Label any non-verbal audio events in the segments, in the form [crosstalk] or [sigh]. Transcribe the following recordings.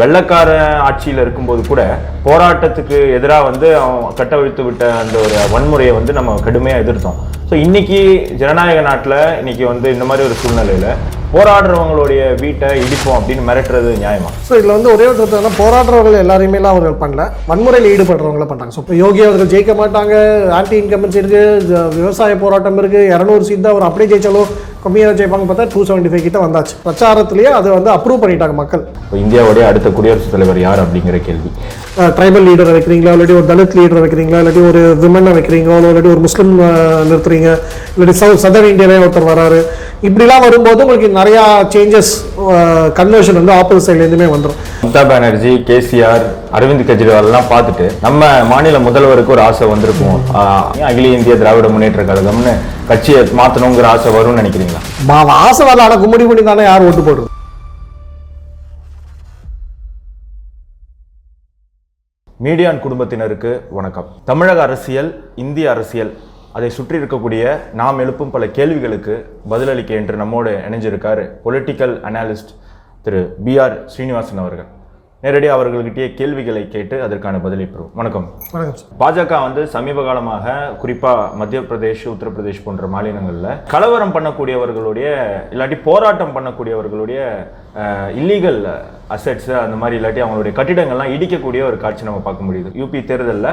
வெள்ளக்கார ஆட்சியில் இருக்கும்போது கூட போராட்டத்துக்கு எதிராக வந்து அவன் கட்டவிழ்த்து விட்ட அந்த ஒரு வன்முறையை வந்து நம்ம கடுமையாக எதிர்த்தோம். ஸோ இன்னைக்கு ஜனநாயக நாட்டில் இன்னைக்கு வந்து இந்த மாதிரி ஒரு சூழ்நிலையில் போராடுறவங்களுடைய வீட்டை இடிப்போம் அப்படின்னு மிரட்டுறது நியாயமா? ஸோ இதில் வந்து ஒரே ஒரு கருத்து போராடுறவர்கள் எல்லாரையுமேலாம் அவர்கள் பண்ணல. வன்முறையில் ஈடுபடுறவங்கள பண்ணுறாங்க ஸோ இப்போ யோகி அவர்கள் ஜெயிக்க மாட்டாங்க ஆன்டி இன்கம்பன்சி இருக்குது விவசாய போராட்டம் இருக்குது இரநூறு சீட் தான் அவர் அப்படியே ஜெயிச்சாலும் கம்மியாக ஜெயிப்பாங்க பார்த்தா டூ செவன்ட்டி ஃபைவ் கிட்ட வந்தாச்சு. பிரச்சாரத்திலேயே அதை வந்து அப்ரூவ் பண்ணிட்டாங்க மக்கள். இப்போ இந்தியாவுடைய அடுத்த குடியரசுத் தலைவர் யார் அப்படிங்கிற கேள்வி. ட்ரைபல் லீடரை வைக்கிறீங்களா இல்லாட்டி ஒரு தலித் லீடரை வைக்கிறீங்களா இல்லாட்டி ஒரு விமனை வைக்கிறீங்களா இல்லாட்டி ஒரு முஸ்லீம் நிறுத்துறீங்க இல்லாட்டி சவுத் சதர் இந்தியாவிலே ஒருத்தர் வராரு. இப்படிலாம் வரும்போது உங்களுக்கு நிறையா சேஞ்சஸ் கன்வர்ஷன் வந்து ஆப்போசிட் சைட்லேருந்துமே வந்துடும் மம்தா பானர்ஜி கேசிஆர் அரவிந்த் கெஜ்ரிவால் எல்லாம் பார்த்துட்டு நம்ம மாநில முதல்வருக்கு ஒரு ஆசை வந்திருக்கும். அகில இந்திய திராவிட முன்னேற்ற கழகம்னு கட்சியை மாத்தணுங்கிற ஆசை வரும்னு நினைக்கிறீங்களா? ஆசை வரல ஆனால் கும்முடி பண்ணி தானே யார் ஓட்டு போடுறது? மீடியான் குடும்பத்தினருக்கு வணக்கம். தமிழக அரசியல் இந்திய அரசியல் அதை சுற்றி இருக்கக்கூடிய நாம் எழுப்பும் பல கேள்விகளுக்கு பதிலளிக்க என்று நம்மோடு இணைஞ்சிருக்காரு பொலிட்டிக்கல் அனாலிஸ்ட் திரு பி ஆர் ஸ்ரீனிவாசன் அவர்கள். நேரடியாக அவர்கள்கிட்டயே கேள்விகளை கேட்டு அதற்கான பதிலை பெறுவோம். வணக்கம். வணக்கம் பாஜக வந்து சமீப காலமாக குறிப்பா மத்திய பிரதேஷ் உத்தரப்பிரதேஷ் போன்ற மாநிலங்கள்ல கலவரம் பண்ணக்கூடியவர்களுடைய இல்லாட்டி போராட்டம் பண்ணக்கூடியவர்களுடைய இல்லீகல் அசெட்ஸ் அந்த மாதிரி இல்லாட்டி அவங்களுடைய கட்டிடங்கள்லாம் இடிக்கக்கூடிய ஒரு காட்சி நம்ம பார்க்க முடியுது. யூபி தேர்தலில்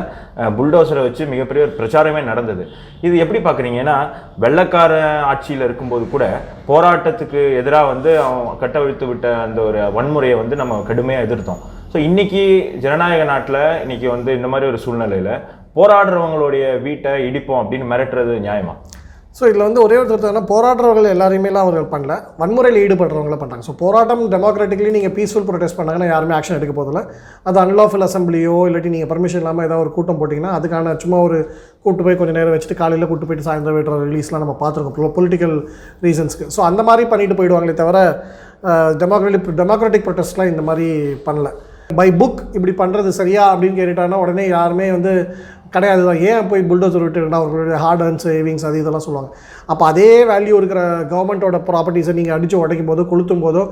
புல்டோசரை வச்சு மிகப்பெரிய ஒரு பிரச்சாரமே நடந்தது. இது எப்படி பார்க்குறீங்க? ஏன்னா வெள்ளக்கார ஆட்சியில் இருக்கும்போது கூட போராட்டத்துக்கு எதிராக வந்து அவன் கட்டவிழ்த்து விட்ட அந்த ஒரு வன்முறையை வந்து நம்ம கடுமையாக எதிர்த்தோம். ஸோ இன்னைக்கு ஜனநாயக நாட்டில் இன்னைக்கு வந்து இந்த மாதிரி ஒரு சூழ்நிலையில் போராடுறவங்களுடைய வீட்டை இடிப்போம் அப்படின்னு மிரட்டுறது நியாயமா? ஸோ இதில் வந்து ஒரே ஒரு போராடுறவர்கள் எல்லாரையுமேலாம் அவர்கள் பண்ணல. வன்முறையில் ஈடுபடுறவங்கள பண்ணுறாங்க ஸோ போராட்டம் டெமோக்ராட்டிக்லி நீங்கள் பீஸ்ஃபுல் ப்ரொடெஸ்ட் பண்ணாங்கன்னா யாருமே ஆக்ஷன் எடுக்க போதில்ல அது அன்லாஃபுல் அசம்பிளியோ இல்லாட்டி நீங்கள் பர்மிஷன் இல்லாமல் ஏதாவது ஒரு கூட்டம் போட்டிங்கன்னா அதுக்கான சும்மா ஒரு கூட்டு போய் கொஞ்சம் நேரம் வச்சுட்டு காலையில் கூட்டு போயிட்டு சாயந்தரம் விடுற ரிலீஸ்லாம் நம்ம பார்த்துருக்கோம். பொலிட்டிக்கல் ரீசன்ஸ்க்கு ஸோ அந்த மாதிரி பண்ணிட்டு போயிடுவாங்களே தவிர டெமோக்ராட்டிக் டெமோக்ராட்டிக் ப்ரொடெஸ்ட்லாம் இந்த மாதிரி பண்ணல. பை புக் இப்படி பண்ணுறது சரியா அப்படின்னு கேட்டுட்டாங்கன்னா உடனே யாருமே வந்து கிடையாது தான் ஏன் போய் புல்டோசர் விட்டுருந்தா அவர்களுடைய ஹார்ட் அண்ட் சேவிங்ஸ் அது இதெல்லாம் சொல்லுவாங்க. அப்போ அதே வேல்யூ இருக்கிற கவர்மெண்ட்டோட ப்ராப்பர்ட்டிஸை நீங்கள் அடித்து உடைக்கும் போதோ கொளுத்தும் போதோ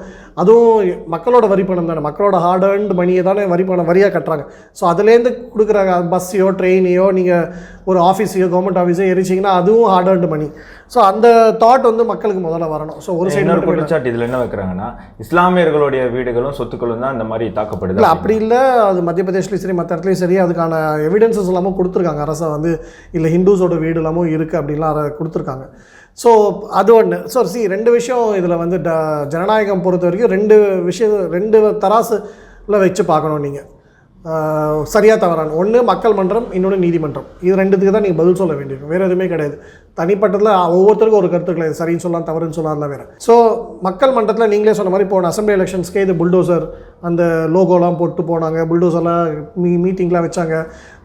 அதுவும் மக்களோட வரி பணம் தானே. மக்களோட ஹார்ட் அண்ட் மணியை தானே வரி பணம் வரியாக கட்டுறாங்க. ஸோ அதுலேருந்து கொடுக்குற பஸ்ஸையோ ட்ரெயினையோ நீங்கள் ஒரு ஆஃபீஸையோ கவர்மெண்ட் ஆஃபீஸோ எரிச்சிங்கன்னா அதுவும் ஹார்ட் அண்ட் மணி ஸோ அந்த தாட் வந்து மக்களுக்கு முதல்ல வரணும். ஸோ ஒரு சைடு குற்றச்சாட்டு இதுல என்ன வைக்கிறாங்கன்னா இஸ்லாமியர்களுடைய வீடுகளும் சொத்துக்களும் தான் இந்த மாதிரி தாக்கப்படுது இல்லை அப்படி இல்லை. அது மத்திய பிரதேஷ்லையும் சரி மற்ற இடத்துலையும் சரி அதுக்கான எவிடன்சஸ் எல்லாமும் கொடுத்துருக்காங்க. அரசை வந்து இல்லை ஹிந்துஸோட வீடு எல்லாமும் இருக்குது அப்படின்லாம் கொடுத்துருக்காங்க. ஸோ அது ஒன்று ஸோ சி ரெண்டு விஷயம் இதில் வந்து ட ஜனநாயகம் பொறுத்த வரைக்கும் ரெண்டு விஷயம் ரெண்டு தராசுல வச்சு பார்க்கணும் நீங்கள் சரியாக தவறான. ஒன்று மக்கள் மன்றம் இன்னொன்று நீதிமன்றம். இது ரெண்டுத்துக்கு தான் நீங்கள் பதில் சொல்ல வேண்டியிருக்கும். வேறு எதுவுமே கிடையாது. தனிப்பட்டதில் ஒவ்வொருத்தருக்கும் ஒரு கருத்து கிடையாது சரின்னு சொல்லலாம் தவறுன்னு சொல்லலாம் வேறு. ஸோ மக்கள் மன்றத்தில் நீங்களே சொன்ன மாதிரி போன அசம்பிளி எலெக்ஷன்ஸ்க்கே இது புல்டோசர் அந்த லோகோலாம் போட்டு போனாங்க. புல்டோசர்லாம் மீ மீட்டிங்லாம் வச்சாங்க.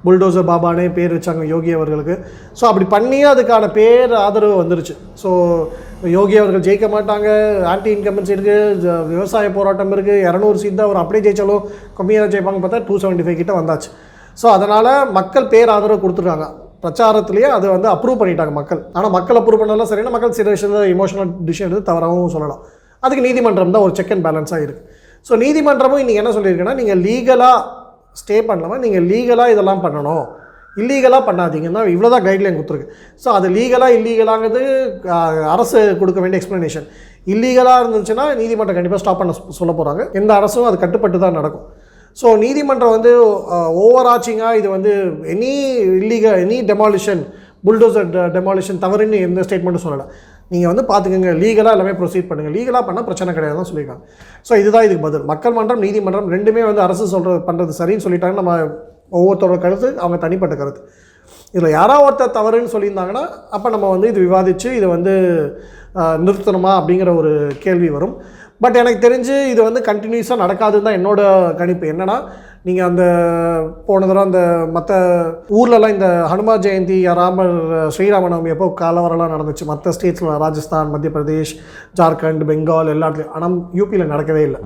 புல்டோசர் பாபானே பேர் வச்சாங்க யோகி அவர்களுக்கு. ஸோ அப்படி பண்ணியே அதுக்கான பேர் ஆதரவு வந்துருச்சு. ஸோ யோகி அவர்கள் ஜெயிக்க மாட்டாங்க. ஆன்டி இன்கம்பன்சி இருக்குது விவசாய போராட்டம் இருக்குது இரநூறு சீட் தான் அவர் அப்படியே ஜெயிச்சாலும் கம்மியாக ஜெயிப்பாங்க பார்த்தா டூ செவன்ட்டி ஃபைவ் கிட்ட வந்தாச்சு. ஸோ அதனால் மக்கள் பேர் ஆதரவு கொடுத்துருக்காங்க பிரச்சாரத்துலேயே அதை வந்து அப்ரூவ் பண்ணிட்டாங்க மக்கள். ஆனால் மக்கள் அப்ரூவ் பண்ணலாம் சரினா மக்கள் சில விஷயத்தில் இமோஷனல் டிசிஷன் எடுத்து தவறாகவும் சொல்லலாம். அதுக்கு நீதிமன்றம் தான் ஒரு செக் அண்ட் பேலன்ஸாக இருக்குது ஸோ நீதிமன்றமும் இன்றைக்கி என்ன சொல்லியிருக்குன்னா நீங்கள் லீகலாக ஸ்டே பண்ணலாமல் நீங்கள் லீகலாக இதெல்லாம் பண்ணணும். இல்லீகலாக பண்ணாதீங்கன்னா இவ்வளோ தான் கைட்லைன் கொடுத்துருக்கு. ஸோ அது லீகலாக இல்லீகலாங்கிறது அரசு கொடுக்க வேண்டிய எக்ஸ்ப்ளனேஷன் இல்லீகலாக இருந்துச்சுன்னா நீதிமன்றம் கண்டிப்பாக ஸ்டாப் பண்ண சொல்ல போகிறாங்க எந்த அரசும் அது கட்டுப்பட்டு தான் நடக்கும். ஸோ நீதிமன்றம் வந்து ஓவர் ஆச்சிங்காக இது வந்து any illegal any demolition bulldozer demolition தவறுன்னு எந்த ஸ்டேட்மெண்ட்டும் சொல்லலை. நீங்கள் வந்து பார்த்துக்கோங்க லீகலாக எல்லாமே ப்ரொசீட் பண்ணுங்கள் லீகலாக பண்ணால் பிரச்சனை கிடையாதுன்னு சொல்லியிருக்காங்க ஸோ இதுதான் இதுக்கு பதில். மக்கள் மன்றம் நீதிமன்றம் ரெண்டுமே வந்து அரசு சொல்கிறது பண்ணுறது சரின்னு சொல்லிட்டாங்க. நம்ம ஒவ்வொருத்தரோட கருத்து அவங்க தனிப்பட்ட கருத்து. இதில் யாராவது ஒருத்தர் தவறுன்னு சொல்லியிருந்தாங்கன்னா அப்போ நம்ம வந்து இது விவாதித்து இதை வந்து நிறுத்தணுமா அப்படிங்கிற ஒரு கேள்வி வரும். பட் எனக்கு தெரிஞ்சு இது வந்து கண்டினியூஸாக நடக்காதுன்னு தான் என்னோடய கணிப்பு. என்னென்னா நீங்கள் அந்த போன தடவை அந்த மற்ற ஊர்லலாம் இந்த ஹனுமான் ஜெயந்தி ராமர் ஸ்ரீராமநவமி அப்போ காலவரெல்லாம் நடந்துச்சு. மற்ற ஸ்டேட்ஸில் ராஜஸ்தான் மத்திய பிரதேஷ் ஜார்க்கண்ட் பெங்கால் எல்லாத்துலேயும். ஆனால் யூபியில் நடக்கவே இல்லை.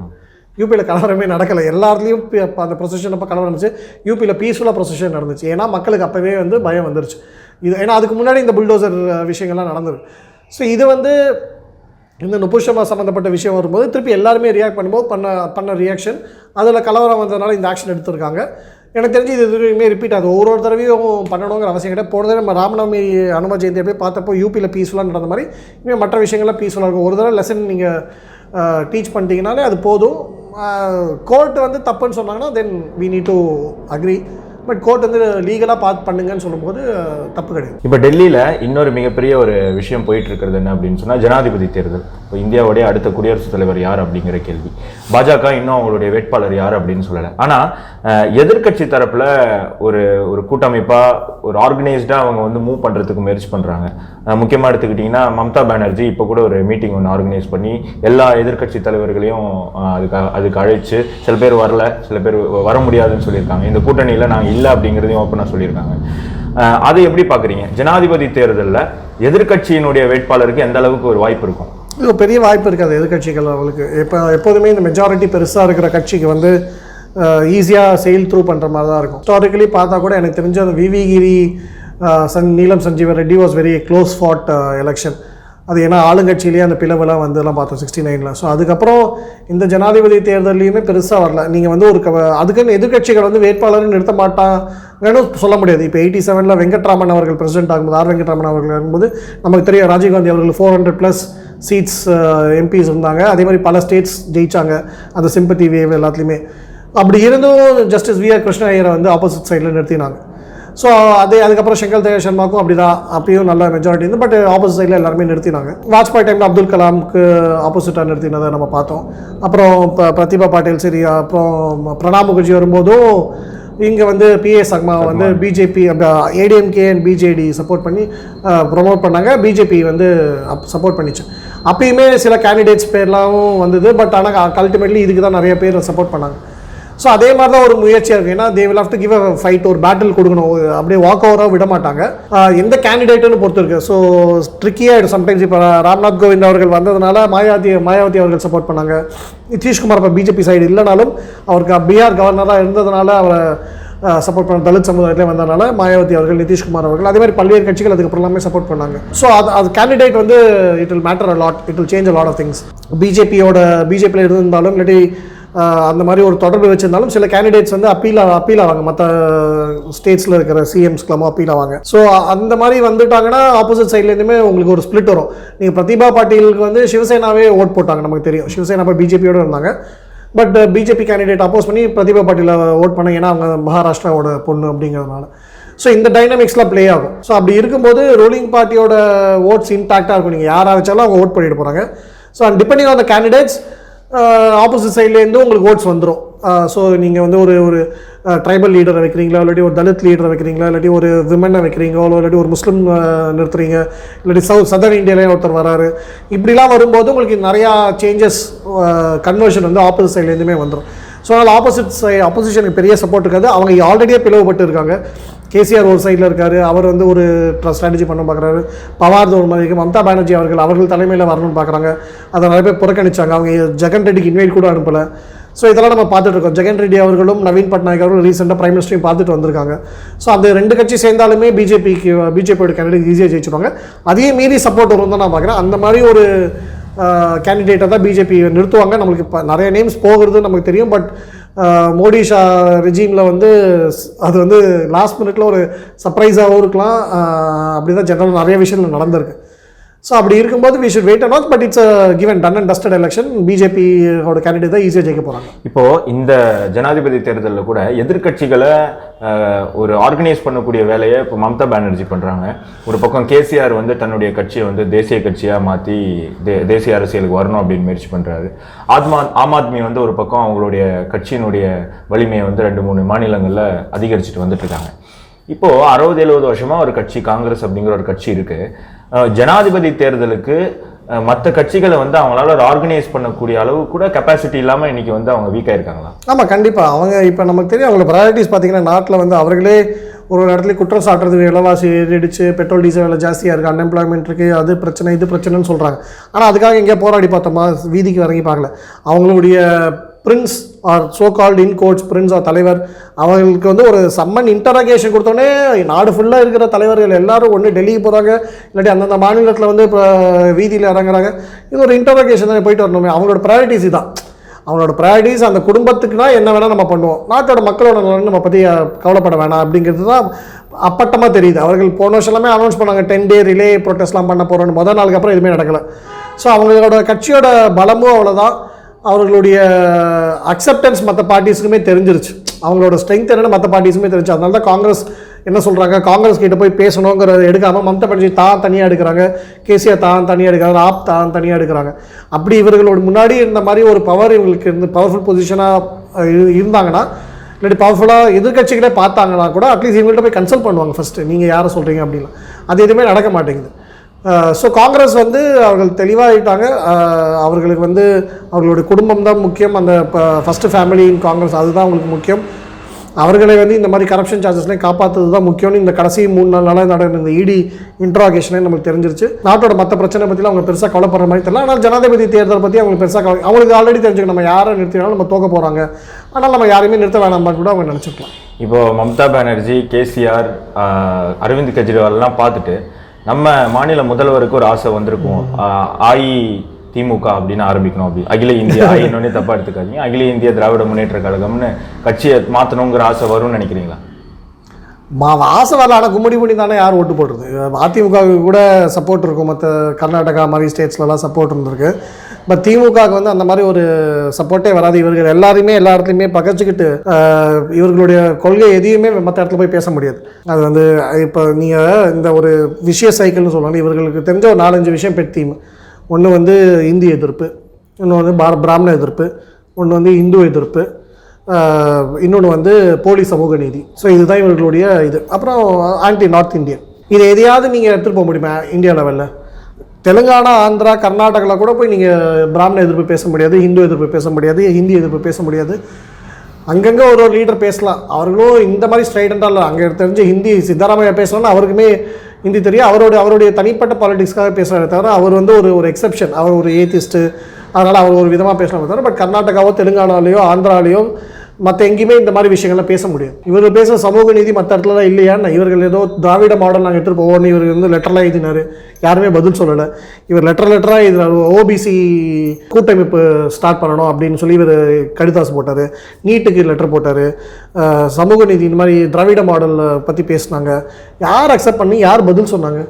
யூபியில் கலவரமே நடக்கலை. எல்லாத்துலேயும் அந்த ப்ரொசஷன் அப்போ கலவரம் இருந்துச்சு யூபியில் பீஸ்ஃபுல்லாக ப்ரொசஷன் நடந்துச்சு. ஏன்னா மக்களுக்கு அப்போவே வந்து பயம் வந்துருச்சு. இது ஏன்னா அதுக்கு முன்னாடி இந்த புல்டோசர் விஷயங்கள்லாம் நடந்தது. ஸோ இது வந்து இந்த நுபுஷமா சம்மந்தப்பட்ட விஷயம் வரும்போது திருப்பி எல்லாருமே ரியாக்ட் பண்ணும்போது பண்ண பண்ண ரியாக்ஷன் அதில் கலவரம் வந்ததுனால இந்த ஆக்ஷன் எடுத்திருக்காங்க. எனக்கு தெரிஞ்சு இது எதுவுமே ரிப்பீட் ஆகுது. ஒரு ஒரு தடவையும் பண்ணணுங்கிற அவசியம் கிடையாது. போன தடவை நம்ம ராமநவமி அனும ஜெயந்தியை போய் பார்த்தப்போ யூபியில் பீஸ்ஃபுல்லாக நடந்த மாதிரி இனிமேல் மற்ற விஷயங்கள்லாம் பீஸ்ஃபுல்லாக இருக்கும். ஒரு தடவை லெசன் நீங்கள் டீச் பண்ணிட்டீங்கனாலே அது போதும். கோர்ட் வந்து தப்புன்னு சொன்னாங்கன்னா then we need to agree but court வந்து லீகலாக பார்த்து பண்ணுங்கன்னு சொல்லும்போது தப்பு கிடையாது. இப்போ டெல்லியில் இன்னொரு மிகப்பெரிய ஒரு விஷயம் போயிட்டு இருக்கிறது என்ன அப்படின்னு சொன்னால் ஜனாதிபதி தேர்தல். இப்போ இந்தியாவுடைய அடுத்த குடியரசுத் தலைவர் யார் அப்படிங்கிற கேள்வி. பாஜக இன்னும் அவங்களுடைய வேட்பாளர் யார் அப்படின்னு சொல்லலை. ஆனால் எதிர்க்கட்சி தரப்பில் ஒரு ஒரு கூட்டமைப்பாக ஒரு ஆர்கனைஸ்டாக அவங்க வந்து மூவ் பண்ணுறதுக்கு முயற்சி பண்ணுறாங்க முக்கியமாக எடுத்துக்கிட்டிங்கன்னா மம்தா பானர்ஜி இப்போ கூட ஒரு மீட்டிங் ஒன்று ஆர்கனைஸ் பண்ணி எல்லா எதிர்க்கட்சி தலைவர்களையும் அதுக்கு அதுக்கு அழைச்சு சில பேர் வரல சில பேர் வர முடியாதுன்னு சொல்லியிருக்காங்க. இந்த கூட்டணியில் நாங்கள் இல்லை அப்படிங்கிறதையும் ஓப்பனாக சொல்லியிருக்காங்க. அதை எப்படி பார்க்குறீங்க? ஜனாதிபதி தேர்தலில் எதிர்க்கட்சியினுடைய வேட்பாளருக்கு எந்த அளவுக்கு ஒரு வாய்ப்பு இருக்கும்? இது பெரிய வாய்ப்பு இருக்காது எதிர்கட்சிகள் அவங்களுக்கு. இப்போ எப்போதுமே இந்த மெஜாரிட்டி பெருசாக இருக்கிற கட்சிக்கு வந்து ஈஸியாக செயல் த்ரூ பண்ணுற மாதிரி தான் இருக்கும். ஹிஸ்டாரிக்கலி பார்த்தா கூட எனக்கு தெரிஞ்ச அந்த V V Giri Sun Neelam Sanjiva Reddy was very close fought election அது ஏன்னா ஆளுங்கட்சியிலேயே அந்த பிளவுலாம் வந்து எல்லாம் பார்த்தோம் சிக்ஸ்டி நைனில் ஸோ அதுக்கப்புறம் இந்த ஜனாதிபதி தேர்தலையுமே பெருசாக வரல. நீங்கள் வந்து ஒரு க- அதுக்குன்னு எதிர்க்கட்சிகள் வந்து வேட்பாளரை நிறுத்த மாட்டாங்கன்னு சொல்ல முடியாது. இப்போ எயிட்டி செவனில் வெங்கட்ராமன் அவர்கள் பிரசிடென்ட் ஆகும்போது ஆர் வெங்கட்ராமன் அவர்கள் இருக்கும்போது நமக்கு தெரியும் ராஜீவ்காந்தி அவர்கள் four hundred plus seats MPs இருந்தாங்க. அதே மாதிரி பல ஸ்டேட்ஸ் ஜெயிச்சாங்க. அந்த சிம்பத்தி வேவ் எல்லாத்துலேயுமே. அப்படி இருந்தும் ஜஸ்டிஸ் வி ஆர் கிருஷ்ண ஐயரை வந்து ஆப்போசிட் சைடில் நிறுத்தினாங்க. ஸோ அதே அதுக்கப்புறம் செங்கல் தயா சர்மாக்கும் அப்படி தான் அப்பயும் நல்ல மெஜாரிட்டி இருந்து பட் ஆப்போசிட் சைடில் எல்லாருமே நிறுத்தினாங்க. வாஜ்பாய் டைமில் அப்துல் கலாம்க்கு ஆப்போசிட்டாக நிறுத்தினதை நம்ம பார்த்தோம். அப்புறம் இப்போ பிரதிபா பாட்டீல் சரி அப்புறம் பிரணாப் முகர்ஜி வரும்போதும் இங்கே வந்து பிஏ சர்மா வந்து BJP ADMK and BJD support பண்ணி ப்ரொமோட் பண்ணாங்க. பிஜேபி வந்து சப்போர்ட் பண்ணிச்சு. அப்பயுமே சில கேண்டிடேட்ஸ் பேர்லாம் வந்தது பட் ஆனால் அல்டிமேட்லி இதுக்கு தான் நிறைய பேர் சப்போர்ட் பண்ணாங்க. ஸோ அதே மாதிரி தான் ஒரு முயற்சியாக இருக்குது ஏன்னா they will have to give a fight ஒரு பேட்டில் கொடுக்கணும். அப்படியே வாக் ஓவராக விட மாட்டாங்க. எந்த கேண்டிடேட்டுன்னு பொறுத்து இருக்கு ஸோ ட்ரிக்கியாக சம்டைம்ஸ் இப்போ ராம்நாத் கோவிந்த் அவர்கள் வந்ததுனால மாயாவதி மாயாவதி அவர்கள் சப்போர்ட் பண்ணாங்க. நிதிஷ்குமார் இப்போ பிஜேபி சைடு இல்லைனாலும் அவருக்கு பீகார் கவர்னராக இருந்ததுனால அவரை சப்போர்ட் பண்ண தலித் சமுதாயத்திலே வந்தனால மாயாவதி அவர்கள் நிதிஷ்குமார் அவர்கள் அதே மாதிரி பல்வேறு கட்சிகள் அதுக்கப்புறம் எல்லாமே சப்போர்ட் பண்ணாங்க. ஸோ அது அது கேண்டிடேட் வந்து it will matter a lot it will change a lot of things பிஜேபியோட பிஜேபியில் இருந்திருந்தாலும் இல்லாட்டி அந்த மாதிரி ஒரு தொடர்பு வச்சிருந்தாலும் சில கேண்டிடேட்ஸ் வந்து அப்பீல் அப்பீல் ஆவாங்க. மற்ற ஸ்டேட்ஸில் இருக்கிற சிஎம்ஸ்க்கெல்லாமோ அப்பீல் ஆவாங்க. ஸோ அந்த மாதிரி வந்துட்டாங்கன்னா ஆப்போசிட் சைட்லேருந்துமே உங்களுக்கு ஒரு ஸ்ப்ளிட் வரும். நீங்கள் பிரதிபா பாட்டீலுக்கு வந்து சிவசேனாவே ஓட் போட்டாங்க நமக்கு தெரியும். சிவசேனா போய் பிஜேபியோட இருந்தாங்க. பட் பிஜேபி கேண்டிடேட் அப்போஸ் பண்ணி பிரதிபா பாட்டியில் ஓட் பண்ண ஏன்னா அவங்க மகாராஷ்டிராவோட பொண்ணு அப்படிங்கிறதுனால. ஸோ இந்த டைனமிக்ஸ்லாம் ப்ளே ஆகும். ஸோ அப்படி இருக்கும்போது ரூலிங் பார்ட்டியோட ஓட்ஸ் இன்டாக்டாக இருக்கும். நீங்கள் யாராக வச்சாலும் அவங்க ஓட் பண்ணிட்டு போகிறாங்க so and depending on the candidates opposite சைட்லேருந்து உங்களுக்கு ஓட்ஸ் வந்துடும் ஸோ நீங்கள் வந்து ஒரு ஒரு ட்ரைபல் லீடரை வைக்கிறீங்களா இல்லாட்டி ஒரு தலித் லீடரை வைக்கிறீங்களா இல்லாட்டி ஒரு விமனை வைக்கிறீங்களோ இல்லாட்டி ஒரு முஸ்லீம் நிறுத்துறீங்க இல்லாட்டி சவுத் சதர்ன் இந்தியாவிலே ஒருத்தர் வராரு. இப்படிலாம் வரும்போது உங்களுக்கு நிறையா சேஞ்சஸ் கன்வர்ஷன் வந்து ஆப்போசிட் சைட்லேருந்துமே வந்துடும் ஸோ அதனால் ஆப்போசிட் சை ஆப்போசிஷனுக்கு பெரிய சப்போர்ட் இருக்காது. அவங்க ஆல்ரெடியே பிளவுபட்டு இருக்காங்க. கேசிஆர் ஒரு சைடில் இருக்காரு. அவர் வந்து ஒரு ஸ்ட்ராட்டஜி பண்ண பார்க்குறாரு பவார் ஒரு மாதிரி மம்தா பானர்ஜி அவர்கள் அவர்கள் தலைமையில் வரணும்னு பார்க்குறாங்க அதை நிறைய பேர் புறக்கணிச்சாங்க. அவங்க ஜெகன் ரெட்டிக்கு இன்வைட் கூட அனுப்பலை. ஸோ இதெல்லாம் நம்ம பார்த்துட்டு இருக்கோம். ஜெகன் ரெட்டி அவர்களும் நவீன் பட்நாயக் அவர்களும் ரீசெண்டாக பிரைம் மினிஸ்டரையும் பார்த்துட்டு வந்திருக்காங்க. ஸோ அந்த ரெண்டு கட்சி சேர்ந்தாலுமே பிஜேபிக்கு பிஜேபியோட கேண்டிடேட் ஈஸியாக ஜெயிச்சிருவாங்க. அதையும் மீறி சப்போர்ட் வரும் தான் நான் பார்க்குறேன். அந்த மாதிரி ஒரு கேண்டிடேட்டை தான் பிஜேபி நிறுத்துவாங்க. நம்மளுக்கு இப்போ நிறைய நேம்ஸ் போகிறது நமக்கு தெரியும். பட் மோடி ஷா ரெஜீமில் வந்து அது வந்து லாஸ்ட் மினிட்ல ஒரு சர்ப்ரைஸாகவும் இருக்கலாம். அப்படி தான் ஜென்ரல் நிறைய விஷயங்கள் நடந்திருக்கு. ஸோ அப்படி இருக்கும்போது we should wait and but it's given done and dusted election பிஜேபியோட கேண்டிடேட் தான் ஈஸியாக ஜெயிக்க போகிறாங்க இப்போ இந்த ஜனாதிபதி தேர்தலில் கூட எதிர்க்கட்சிகளை ஒரு ஆர்கனைஸ் பண்ணக்கூடிய வேலையை இப்போ மம்தா பானர்ஜி பண்ணுறாங்க ஒரு பக்கம் கேசிஆர் வந்து தன்னுடைய கட்சியை வந்து தேசிய கட்சியாக மாற்றி தே தேசிய அரசியலுக்கு வரணும் அப்படின்னு முயற்சி பண்ணுறாரு ஆத்மா ஆம் ஆத்மி வந்து ஒரு பக்கம் அவங்களுடைய கட்சியினுடைய வலிமையை வந்து ரெண்டு மூணு மாநிலங்களில் அதிகரிச்சுட்டு வந்துட்டு இருக்காங்க. அறுபது எழுபது வருஷமாக ஒரு கட்சி காங்கிரஸ் அப்படிங்கிற ஒரு கட்சி இருக்குது ஜனாதிபதி தேர்தலுக்கு மற்ற கட்சிகளை வந்து அவங்களால ஒரு ஆர்கனைஸ் பண்ணக்கூடிய அளவு கூட கெப்பாசிட்டி இல்லாமல் இன்னைக்கு வந்து அவங்க வீக்காக இருக்காங்களா ஆமாம் கண்டிப்பாக அவங்க இப்போ நமக்கு தெரியும் அவங்களோட ப்ரையாரிட்டிஸ் பார்த்தீங்கன்னா நாட்டில் வந்து அவர்களே ஒரு ஒரு இடத்துல குற்றம் சாட்டுறது விலைவாசி ஏறிடுச்சு பெட்ரோல் டீசல் விலை ஜாஸ்தியாக இருக்குது அன்எம்ப்ளாய்மெண்ட் இருக்குது அது பிரச்சனை இது பிரச்சனைன்னு சொல்கிறாங்க ஆனால் அதுக்காக எங்கேயா போராடி பார்த்தோமா வீதிக்கு இறங்கி பார்க்கல. அவங்களுடைய prince or so called in coach prince or தலைவர் அவங்களுக்கு வந்து ஒரு சம்மன் இன்டராகேஷன் கொடுத்தோன்னே நாடு ஃபுல்லாக இருக்கிற தலைவர்கள் எல்லாரும் ஒன்று டெல்லிக்கு போகிறாங்க இல்லாட்டி அந்தந்த மாநிலத்தில் வந்து இப்போ வீதியில் இறங்குறாங்க. இது ஒரு இன்டராகேஷன் தான் போயிட்டு வரணுமே. அவங்களோட ப்ரையாரிட்டிஸ் தான் அவங்களோட ப்ரையாரிட்டிஸ் அந்த குடும்பத்துக்குனா என்ன வேணால் நம்ம பண்ணுவோம். நாட்டோட மக்களோட நலன் நம்ம பற்றி கவலைப்பட வேணாம் அப்படிங்கிறது தான் அப்பட்டமாக தெரியுது. அவர்கள் போன வருஷம் எல்லாமே அனௌன்ஸ் பண்ணாங்க. டென் டே ரிலே ப்ரொட்டஸ்ட்லாம் பண்ண போகிறோன்னு முதல் நாளுக்கு அப்புறம் எதுவுமே நடக்கலை. ஸோ அவங்களோட கட்சியோட பலமும் அவ்வளோதான் அவர்களுடைய அக்செப்டன்ஸ் மற்ற பார்ட்டிஸுக்குமே தெரிஞ்சிருச்சு. அவங்களோட ஸ்ட்ரென்த் என்னென்ன மற்ற பார்ட்டிஸுமே தெரிஞ்சு அதனால தான் காங்கிரஸ் என்ன சொல்கிறாங்க காங்கிரஸ் கிட்ட போய் பேசணுங்கிறத எடுக்காமல் மம்தா பானர்ஜி தான் தனியாக எடுக்கிறாங்க. கேசிஆர் தான் தனியாக எடுக்கிறாங்க. ஆப் தான் தனியாக எடுக்கிறாங்க. அப்படி இவர்களோட முன்னாடி இருந்த மாதிரி ஒரு பவர் இவங்களுக்கு இருந்து பவர்ஃபுல் பொசிஷனாக இருந்தாங்கன்னா இல்லாட்டி பவர்ஃபுல்லாக எதிர்க்கட்சிகளே பார்த்தாங்கன்னா கூட அட்லீஸ்ட் இவங்கள்ட்ட போய் கன்சல்ட் பண்ணுவாங்க ஃபஸ்ட்டு நீங்கள் யாரை சொல்கிறீங்க அப்படின்னா. அது எதுவுமே நடக்க மாட்டேங்குது. ஸோ காங்கிரஸ் வந்து அவர்கள் தெளிவாகிட்டாங்க அவர்களுக்கு வந்து அவர்களுடைய குடும்பம் தான் முக்கியம். அந்த ஃபஸ்ட்டு ஃபேமிலி இன் காங்கிரஸ் அதுதான் அவங்களுக்கு முக்கியம். அவர்களை வந்து இந்த மாதிரி கரப்ஷன் சார்ஜஸ்லையும் காப்பாற்றுறது தான் முக்கியம்னு இந்த கடைசி மூணு நாள் நாளாக நடந்த இந்த இடி இன்ட்ராகேஷனே நம்மளுக்கு தெரிஞ்சிருச்சு. நாட்டோட மற்ற பிரச்சனை பற்றிலாம் அவங்க பெருசாக கவலைப்படுற மாதிரி தெரியல. ஆனால் ஜனாதிபதி தேர்தல் பற்றி அவங்களுக்கு பெருசாக கவலை அவங்களுக்கு ஆல்ரெடி தெரிஞ்சுக்கணும். நம்ம யாரை நிறுத்தினாலும் நம்ம தோக்க போகிறாங்க ஆனால் நம்ம யாரையுமே நிறுத்த வேணாம்னு கூட அவங்க நினச்சிருக்கலாம். இப்போ மம்தா பானர்ஜி கேசிஆர் அரவிந்த் கெஜ்ரிவால்லாம் பார்த்துட்டு நம்ம மாநில முதல்வருக்கு ஒரு ஆசை வந்திருக்கும். ஆஇ திமுக அப்படின்னு ஆரம்பிக்கணும் அப்படி. அகில இந்திய [laughs] ஆயினோடனே தப்பா எடுத்துக்காதீங்க. அகில இந்திய திராவிட முன்னேற்ற கழகம்னு கட்சியை மாத்தணுங்கிற ஆசை வரும்னு நினைக்கிறீங்களா? மா ஆசை வரல ஆனால் கும்மிடி பண்ணி தானே யார் ஓட்டு போடுறது? அதிமுகவுக்கு கூட சப்போர்ட் இருக்கும். மற்ற கர்நாடகா மாதிரி ஸ்டேட்ஸ்லலாம் சப்போர்ட் இருந்திருக்கு. பட் திமுகவுக்கு வந்து அந்த மாதிரி ஒரு சப்போர்ட்டே வராது. இவர்கள் எல்லாரையுமே எல்லா இடத்துலையுமே பகச்சிக்கிட்டு இவர்களுடைய கொள்கை எதையுமே மற்ற இடத்துல போய் பேச முடியாது. அது வந்து இப்போ நீங்கள் இந்த ஒரு விஷய சைக்கிள்னு சொல்லுவாங்க இவர்களுக்கு தெரிஞ்ச ஒரு நாலஞ்சு விஷயம் பெட் தீம் ஒன்று வந்து இந்தி எதிர்ப்பு இன்னொன்று வந்து பார பிராமண எதிர்ப்பு ஒன்று வந்து இந்து எதிர்ப்பு இன்னொன்று வந்து போலி சமூக நீதி. ஸோ இதுதான் இவர்களுடைய இது. அப்புறம் ஆன்டி நார்த் இந்தியன் இதை எதையாவது நீங்கள் எடுத்துகிட்டு போக முடியுமா? இந்தியா லெவலில் தெலுங்கானா ஆந்திரா கர்நாடகாவில் கூட போய் நீங்கள் பிராமண எதிர்ப்பு பேச முடியாது ஹிந்து எதிர்ப்பு பேச முடியாது ஹிந்தி எதிர்ப்பு பேச முடியாது. அங்கங்கே ஒரு ஒரு லீடர் பேசலாம். அவர்களும் இந்த மாதிரி ஸ்ட்ரைடண்டாக இல்லை. அங்கே தெரிஞ்சு ஹிந்தி சித்தராமையா பேசணும்னா அவருக்குமே ஹிந்தி தெரியும். அவரோட அவருடைய தனிப்பட்ட பாலிடிக்ஸ்க்காக பேசுகிறத தவிர அவர் வந்து ஒரு ஒரு எக்ஸெப்ஷன் அவர் ஒரு ஏத்திஸ்ட்டு அதனால் அவர் ஒரு விதமாக பேசலாம் தவிர பட் கர்நாடகாவோ தெலுங்கானாலேயோ ஆந்திராலேயோ மற்ற எங்கேயுமே இந்த மாதிரி விஷயங்கள்லாம் பேச முடியும் இவர்கள் பேசுகிற சமூக நீதி மற்ற இடத்துலலாம் இல்லையான்னு இவர்கள் ஏதோ திராவிட மாடல் நாங்கள் எடுத்துகிட்டு போவோம்னு இவர் வந்து லெட்டர்லாம் எழுதினார். யாருமே பதில் சொல்லலை. இவர் லெட்டர் லெட்டராக எழுதினார். ஓபிசி கூட்டமைப்பு ஸ்டார்ட் பண்ணணும் அப்படின்னு சொல்லி இவர் கடிதாசு போட்டார். நீட்டுக்கு லெட்டர் போட்டார். சமூக நீதி இந்த மாதிரி திராவிட மாடல் பற்றி பேசினாங்க. யார் அக்செப்ட் பண்ணி யார் பதில் சொன்னாங்க?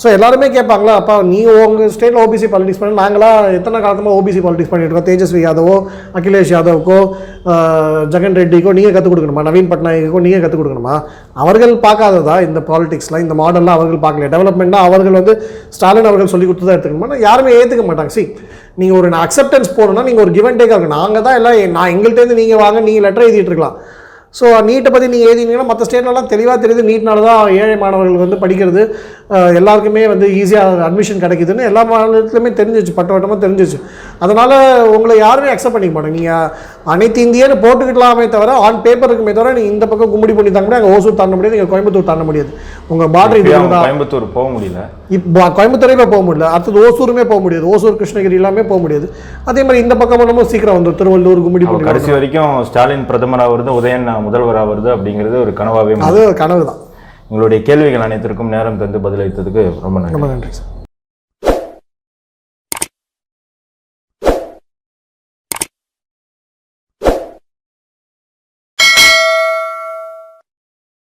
ஸோ எல்லாருமே கேட்பாங்களா அப்பா நீ உங்கள் ஸ்டேட்டில் ஓபிசி பாலிடிக்ஸ் பண்ணி. நாங்களாம் எத்தனை காலத்தமாக ஓபிசி பாலிடிக்ஸ் பண்ணிட்டு இருக்கோம்? தேஜஸ்வி யாதவோ அகிலேஷ் யாதவுக்கோ ஜெகன் ரெட்டிக்கோ நீங்கள் கற்றுக் கொடுக்கணுமா? நவீன் பட்நாயக்கோ நீங்கள் கற்றுக் கொடுக்கணுமா? அவர்கள் பார்க்காததா இந்த பாலிடிக்ஸ்லாம் இந்த மாடல்லாம் அவர்கள் பார்க்கல டெவலப்மெண்ட்னா அவர்கள் வந்து ஸ்டாலின் அவர்கள் சொல்லி கொடுத்து தான் எடுத்துக்கணுமா யாருமே ஏற்றுக்க மாட்டாங்க. சி நீங்கள் ஒரு அக்செப்டன்ஸ் போகணும்னா நீங்கள் ஒரு கிவன் டேக்காக இருக்கும் நாங்கள் தான் எல்லாம் நான் எங்கள்கிட்டேருந்து நீங்கள் வாங்க நீங்கள் லெட்டர் எழுதிட்டு இருக்கலாம். ஸோ நீட்டை பற்றி நீங்கள் எழுதினீங்கன்னா மற்ற ஸ்டேட்லலாம் தெளிவாக தெரியுது. நீட்னால தான் ஏழை மாணவர்கள் வந்து படிக்கிறது. எல்லாருக்குமே வந்து ஈஸியாக அட்மிஷன் கிடைக்குதுன்னு எல்லா மாநிலத்துலையுமே தெரிஞ்சிச்சு பட்டவட்டமாக தெரிஞ்சிச்சு அதனால் உங்களை யாருமே அக்செப்ட் பண்ணிக்க மாட்டாங்க. நீங்கள் அனைத்து இந்தியன்னு போட்டுக்கிட்டலாமே தவிர ஆன் பேப்பர் இருக்குமே தவிர நீங்கள் இந்த பக்கம் கும்மிடி பண்ணி தாங்க முடியாது. அங்கே ஓசூர் தாண்ட முடியாது நீங்கள் கோயம்புத்தூர் தாண்ட முடியாது. உங்கள் பார்டர் இது கோயம்புத்தூர் போக முடியல. இப்போ கோயம்புத்தூரையுமே போக முடியல. அடுத்தது ஓசூருமே போக முடியாது. ஓசூர் கிருஷ்ணகிரி எல்லாமே போக முடியாது. அதே மாதிரி இந்த பக்கம் நம்ம சீக்கிரம் வந்துடும் திருவள்ளூர் பண்ணி கடைசி வரைக்கும் ஸ்டாலின் பிரதமராக வருது உதயன் முதல்வராக வருது அப்படிங்கிறது ஒரு கனவாவே அது கனவு தான் உங்களுடைய கேள்விகள் அனைத்திற்கும் நேரம் தந்து பதிலளித்ததுக்கு ரொம்ப நன்றி. ரொம்ப நன்றி சார்.